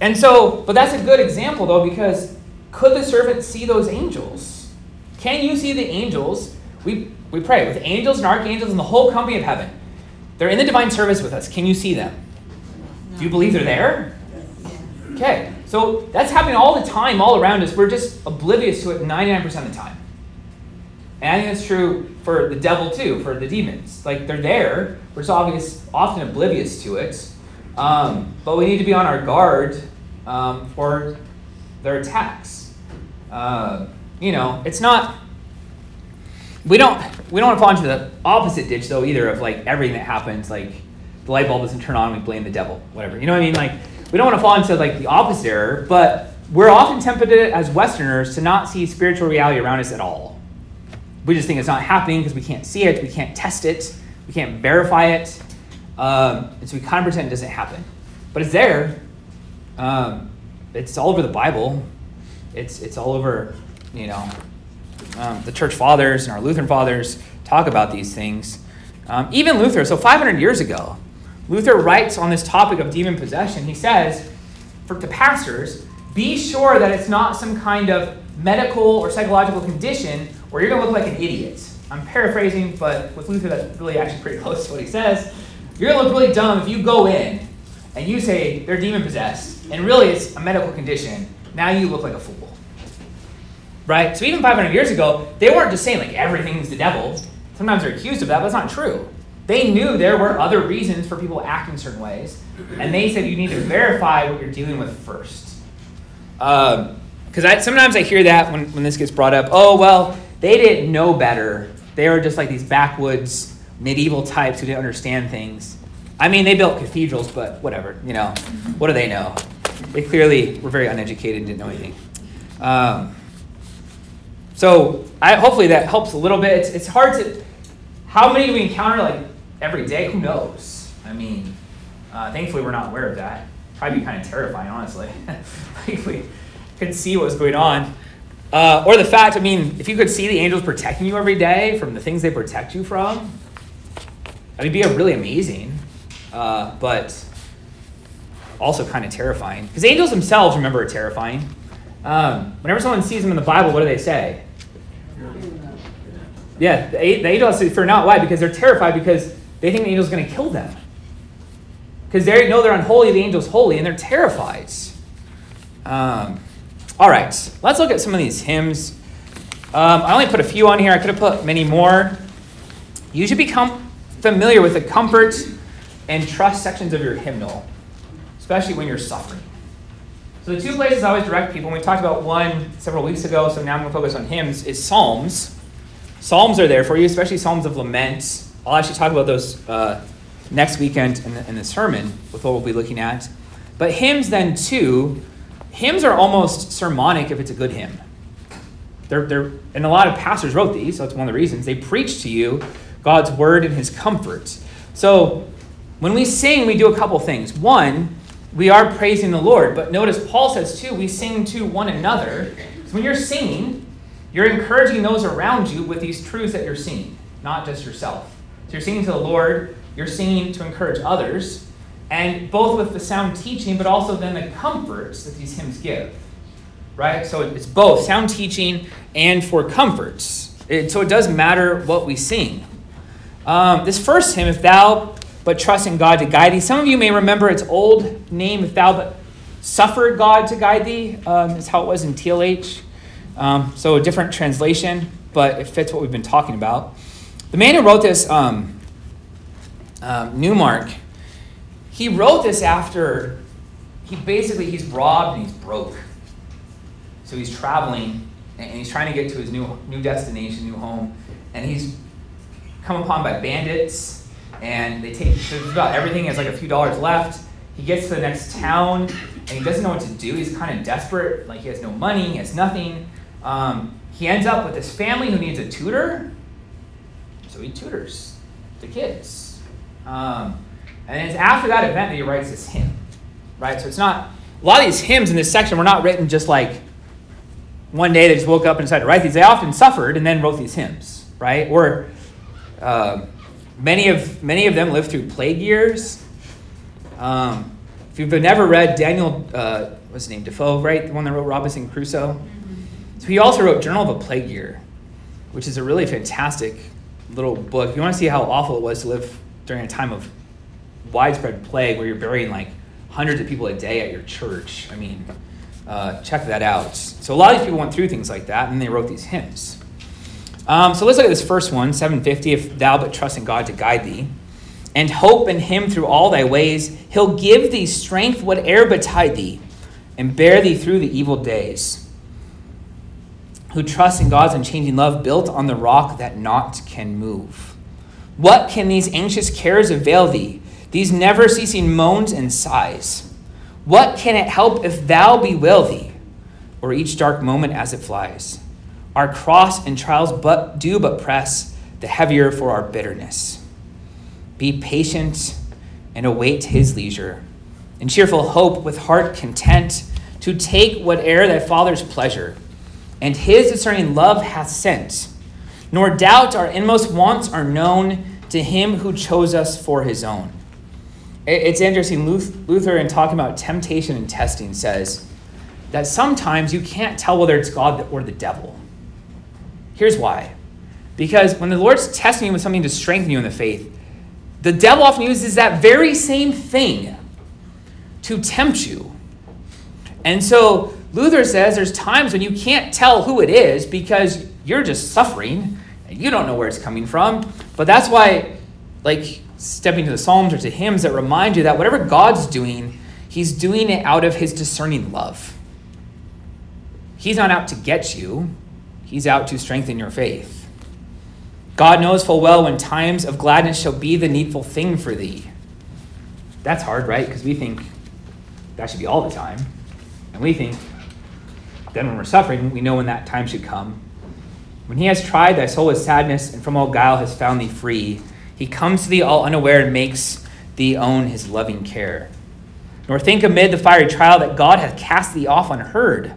and so, but that's a good example, though, because could the servant see those angels? Can you see the angels? We, we pray with angels and archangels and the whole company of heaven. They're in the divine service with us. Can you see them? Do you believe they're there? Okay, so that's happening all the time, all around us. We're just oblivious to it 99% of the time. And I think that's true for the devil too, for the demons. Like they're there, we're just obvious, often oblivious to it. Um, but we need to be on our guard um, for their attacks. Uh, you know, it's not. We don't we don't want to fall into the opposite ditch though either of like everything that happens like the light bulb doesn't turn on we blame the devil whatever you know what I mean like we don't want to fall into like the opposite error but we're often tempted as Westerners to not see spiritual reality around us at all. We just think it's not happening because we can't see it, we can't test it, we can't verify it, um, and so we kind of pretend it doesn't happen. But it's there. Um, it's all over the Bible. It's it's all over, you know, um, the church fathers and our Lutheran fathers talk about these things. Um, even Luther, so 500 years ago, Luther writes on this topic of demon possession. He says, for to pastors, be sure that it's not some kind of medical or psychological condition where you're going to look like an idiot. I'm paraphrasing, but with Luther, that's really actually pretty close to what he says. You're going to look really dumb if you go in and you say they're demon possessed, and really it's a medical condition. Now you look like a fool. Right? So even 500 years ago, they weren't just saying like everything's the devil. Sometimes they're accused of that, but that's not true. They knew there were other reasons for people acting certain ways, and they said you need to verify what you're dealing with first. Because I sometimes I hear that when, when this gets brought up. Oh, well, they didn't know better. They were just like these backwoods medieval types who didn't understand things. I mean, they built cathedrals, but whatever, you know. What do they know? They clearly were very uneducated and didn't know anything. Um, so I, hopefully that helps a little bit. It's, it's hard to. How many do we encounter like every day? Who knows? I mean, uh, thankfully we're not aware of that. Probably be kind of terrifying, honestly. if we could see what was going on. Uh, or the fact, I mean, if you could see the angels protecting you every day from the things they protect you from, that'd be really amazing. Uh, but also kind of terrifying. Because angels themselves, remember, are terrifying. Um, whenever someone sees them in the Bible, what do they say? Yeah, the, the angels say, fear not. Why? Because they're terrified because they think the angel's going to kill them. Because they know they're unholy, the angel's holy, and they're terrified. Um, all right, let's look at some of these hymns. Um, I only put a few on here. I could have put many more. You should become familiar with the comfort and trust sections of your hymnal, especially when you're suffering. So the two places I always direct people, and we talked about one several weeks ago, so now I'm going to focus on hymns, is Psalms. Psalms are there for you, especially Psalms of Lament. I'll actually talk about those uh, next weekend in the, in the sermon with what we'll be looking at. But hymns, then, too, hymns are almost sermonic if it's a good hymn. They're, they're, and a lot of pastors wrote these, so that's one of the reasons. They preach to you God's word and his comfort. So when we sing, we do a couple things. One, we are praising the Lord, but notice Paul says too, we sing to one another. So when you're singing, you're encouraging those around you with these truths that you're singing, not just yourself. So you're singing to the Lord, you're singing to encourage others, and both with the sound teaching, but also then the comforts that these hymns give. Right? So it's both sound teaching and for comforts. It, so it does matter what we sing. Um, this first hymn, If Thou But Trust in God to Guide Thee, some of you may remember its old name, If Thou But Suffered God to Guide Thee, um, is how it was in TLH. Um, so a different translation, but it fits what we've been talking about. The man who wrote this, um, um, Neumark, he wrote this after he basically he's robbed and he's broke. So he's traveling and he's trying to get to his new new destination, new home, and he's come upon by bandits and they take about everything. Has like a few dollars left. He gets to the next town and he doesn't know what to do. He's kind of desperate, like he has no money, he has nothing. Um, he ends up with this family who needs a tutor, so he tutors the kids. Um, and it's after that event that he writes this hymn, right? So it's not, a lot of these hymns in this section were not written just like one day they just woke up and decided to write these. They often suffered and then wrote these hymns, right? Or uh, many, of, many of them lived through plague years. Um, if you've never read Daniel, uh, what's his name, Defoe, right? The one that wrote Robinson Crusoe. So he also wrote Journal of a Plague Year, which is a really fantastic little book. If you want to see how awful it was to live during a time of widespread plague where you're burying like hundreds of people a day at your church. I mean, uh, check that out. So a lot of these people went through things like that, and they wrote these hymns. Um, so let's look at this first one, 750. If thou but trust in God to guide thee, and hope in Him through all thy ways, He'll give thee strength whate'er betide thee, and bear thee through the evil days. Who trust in God's unchanging love, built on the rock that naught can move. What can these anxious cares avail thee? these never ceasing moans and sighs. What can it help if thou bewail thee, or each dark moment as it flies? Our cross and trials but do but press the heavier for our bitterness. Be patient and await his leisure, in cheerful hope with heart content to take whate'er thy Father's pleasure and his discerning love hath sent. Nor doubt our inmost wants are known to him who chose us for his own. It's interesting, Luther, in talking about temptation and testing, says that sometimes you can't tell whether it's God or the devil. Here's why. Because when the Lord's testing you with something to strengthen you in the faith, the devil often uses that very same thing to tempt you. And so Luther says there's times when you can't tell who it is because you're just suffering and you don't know where it's coming from. But that's why, like, stepping to the Psalms or to hymns that remind you that whatever God's doing, He's doing it out of His discerning love. He's not out to get you, He's out to strengthen your faith. God knows full well when times of gladness shall be the needful thing for thee. That's hard, right? Because we think that should be all the time. And we think then when we're suffering, we know when that time should come. When he has tried thy soul with sadness and from all guile has found thee free, he comes to thee all unaware and makes thee own his loving care. Nor think amid the fiery trial that God hath cast thee off unheard,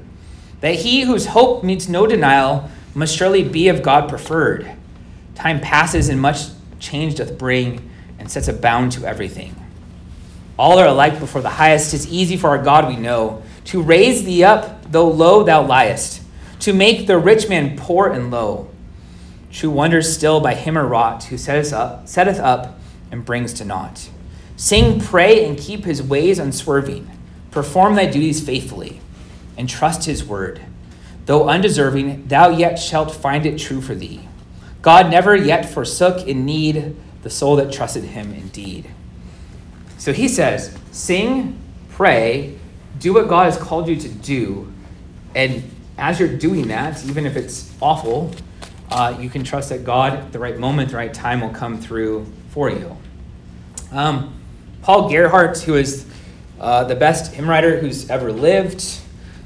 that he whose hope meets no denial must surely be of God preferred. Time passes and much change doth bring, and sets a bound to everything. All are alike before the highest. Tis easy for our God, we know, to raise thee up, though low thou liest, to make the rich man poor and low. True wonders still by him are wrought, who setteth up, setteth up and brings to naught. Sing, pray, and keep his ways unswerving. Perform thy duties faithfully, and trust his word. Though undeserving, thou yet shalt find it true for thee. God never yet forsook in need the soul that trusted him indeed. So he says, sing, pray, do what God has called you to do, and as you're doing that, even if it's awful, uh, you can trust that God, at the right moment, the right time, will come through for you. Um, Paul Gerhardt, who is uh, the best hymn writer who's ever lived,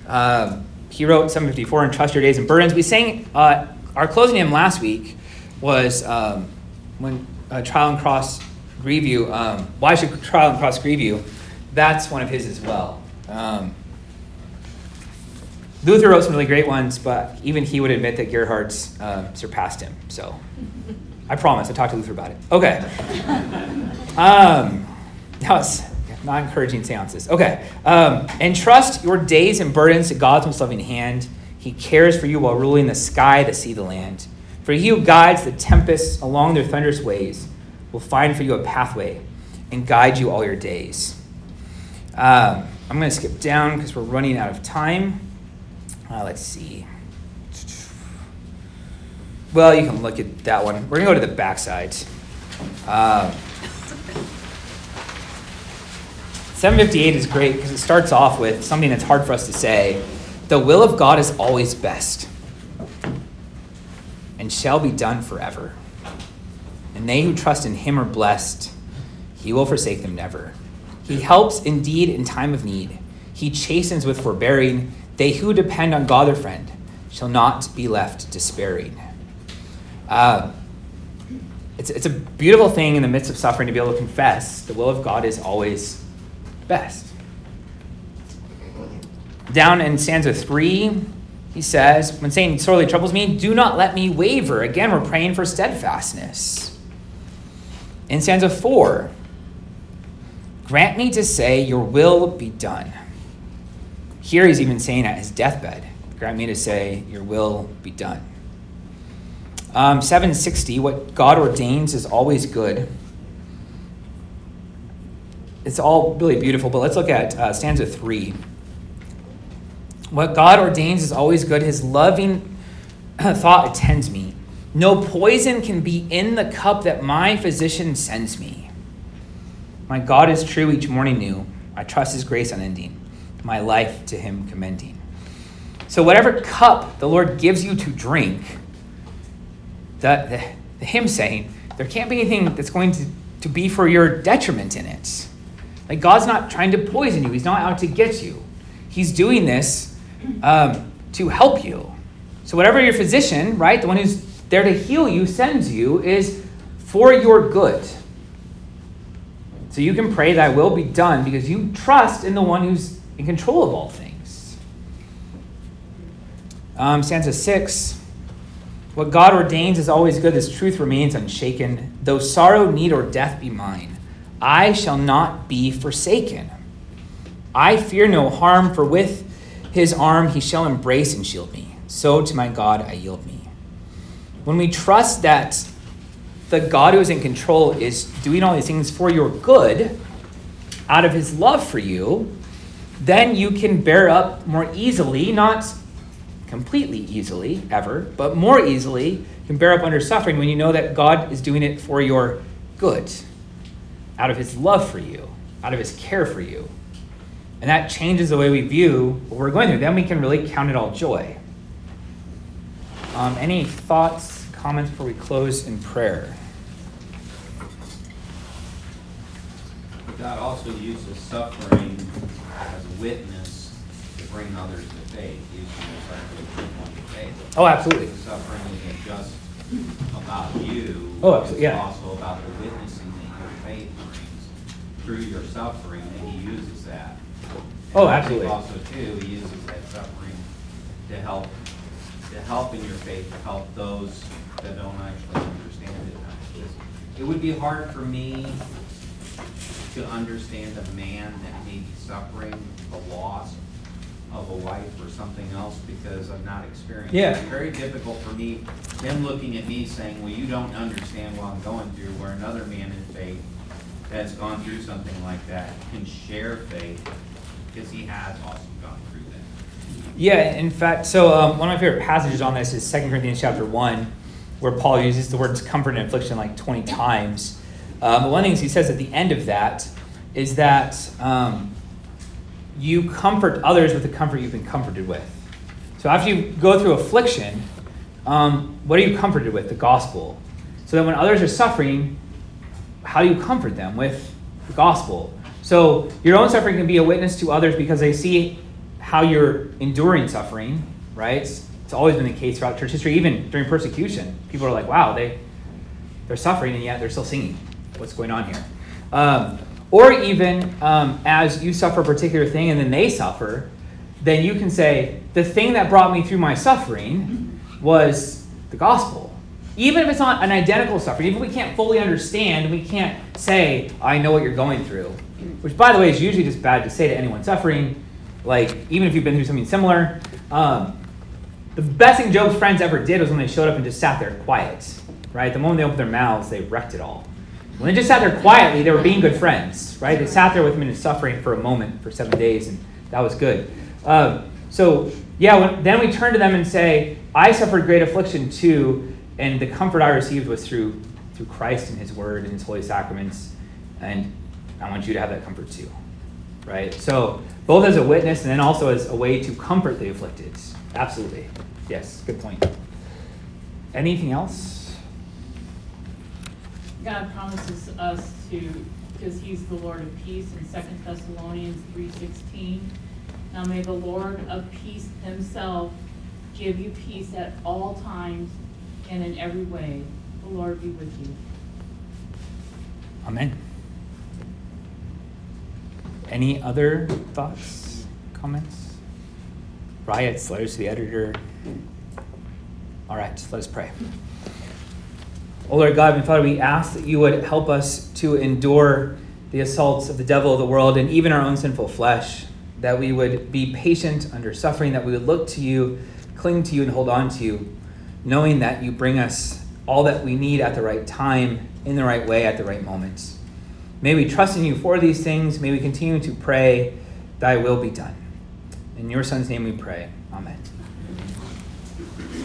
uh, he wrote 754 and Trust Your Days and Burdens. We sang uh, our closing hymn last week was um, when uh, Trial and Cross grieve you. Um, Why should Trial and Cross grieve you? That's one of his as well. Um, Luther wrote some really great ones, but even he would admit that Gerhardt's uh, surpassed him. So I promise, I talked to Luther about it. Okay. Um, that was not encouraging seances. Okay. Um, entrust your days and burdens to God's most loving hand. He cares for you while ruling the sky, the sea, the land. For he who guides the tempests along their thunderous ways will find for you a pathway and guide you all your days. Um, I'm going to skip down because we're running out of time. Uh, let's see. Well, you can look at that one. We're going to go to the backside. Uh, 758 is great because it starts off with something that's hard for us to say. The will of God is always best and shall be done forever. And they who trust in him are blessed. He will forsake them never. He helps indeed in time of need. He chastens with forbearing. They who depend on God their friend shall not be left despairing. Uh, it's, it's a beautiful thing in the midst of suffering to be able to confess the will of God is always best. Down in stanza 3, he says, When Satan sorely troubles me, do not let me waver. Again, we're praying for steadfastness. In stanza 4, grant me to say, Your will be done. Here he's even saying at his deathbed, Grant me to say, Your will be done. Um, 760, what God ordains is always good. It's all really beautiful, but let's look at uh, stanza 3. What God ordains is always good. His loving thought attends me. No poison can be in the cup that my physician sends me. My God is true each morning new. I trust his grace unending, my life to him commending. So, whatever cup the Lord gives you to drink, the, the, the hymn saying, there can't be anything that's going to, to be for your detriment in it. Like, God's not trying to poison you, He's not out to get you. He's doing this um, to help you. So, whatever your physician, right, the one who's there to heal you, sends you, is for your good. So you can pray, Thy will be done, because you trust in the one who's in control of all things. Um, stanza 6 What God ordains is always good, this truth remains unshaken. Though sorrow, need, or death be mine, I shall not be forsaken. I fear no harm, for with his arm he shall embrace and shield me. So to my God I yield me. When we trust that the God who is in control is doing all these things for your good, out of his love for you, then you can bear up more easily, not completely easily, ever, but more easily, can bear up under suffering when you know that God is doing it for your good, out of his love for you, out of his care for you. And that changes the way we view what we're going through. Then we can really count it all joy. Um, any thoughts, comments before we close in prayer? God also uses suffering as a witness to bring others to faith. To point to faith. Oh, absolutely. Suffering isn't just about you. Oh, absolutely, yeah. It's also about the witnessing that your faith brings through your suffering, and He uses that. Oh, And I think absolutely. Also, too, He uses that suffering to help, to help in your faith, to help those that don't actually understand it. It would be hard for me to understand a man that may be suffering the loss of a wife or something else because I've not experienced it. Yeah. It's very difficult for me, him looking at me saying, well, you don't understand what I'm going through, where another man in faith that's gone through something like that can share faith because he has also gone through that. Yeah, in fact, so um, one of my favorite passages on this is 2 Corinthians chapter 1, where Paul uses the words comfort and affliction like 20 times. Um, one of the things he says at the end of that is that um, you comfort others with the comfort you've been comforted with. So after you go through affliction, um, what are you comforted with? The gospel. So that when others are suffering, how do you comfort them with the gospel? So your own suffering can be a witness to others because they see how you're enduring suffering, right? It's, always been the case throughout church history, even during persecution. People are like, wow, they, they're suffering and yet they're still singing. What's going on here? Um, or even um, as you suffer a particular thing and then they suffer, then you can say, the thing that brought me through my suffering was the gospel. Even if it's not an identical suffering, even if we can't fully understand, we can't say, I know what you're going through. Which, by the way, is usually just bad to say to anyone suffering. Like, even if you've been through something similar. Um, the best thing Job's friends ever did was when they showed up and just sat there quiet, right? The moment they opened their mouths, they wrecked it all. When they just sat there quietly, they were being good friends, right? They sat there with him in his suffering for a moment, for seven days, and that was good. Um, so, yeah, when, then we turn to them and say, I suffered great affliction too, and the comfort I received was through, through Christ and his word and his holy sacraments, and I want you to have that comfort too, right? So, both as a witness and then also as a way to comfort the afflicted. Absolutely. Yes, good point. Anything else? God promises us to, because he's the Lord of peace in Second Thessalonians three sixteen. Now may the Lord of peace himself give you peace at all times and in every way. The Lord be with you. Amen. Any other thoughts, comments? Riots, letters to the editor. All right, let us pray. O Lord God and Father, we ask that you would help us to endure the assaults of the devil of the world and even our own sinful flesh, that we would be patient under suffering, that we would look to you, cling to you, and hold on to you, knowing that you bring us all that we need at the right time, in the right way, at the right moments. May we trust in you for these things. May we continue to pray, Thy will be done. In your Son's name we pray. Amen.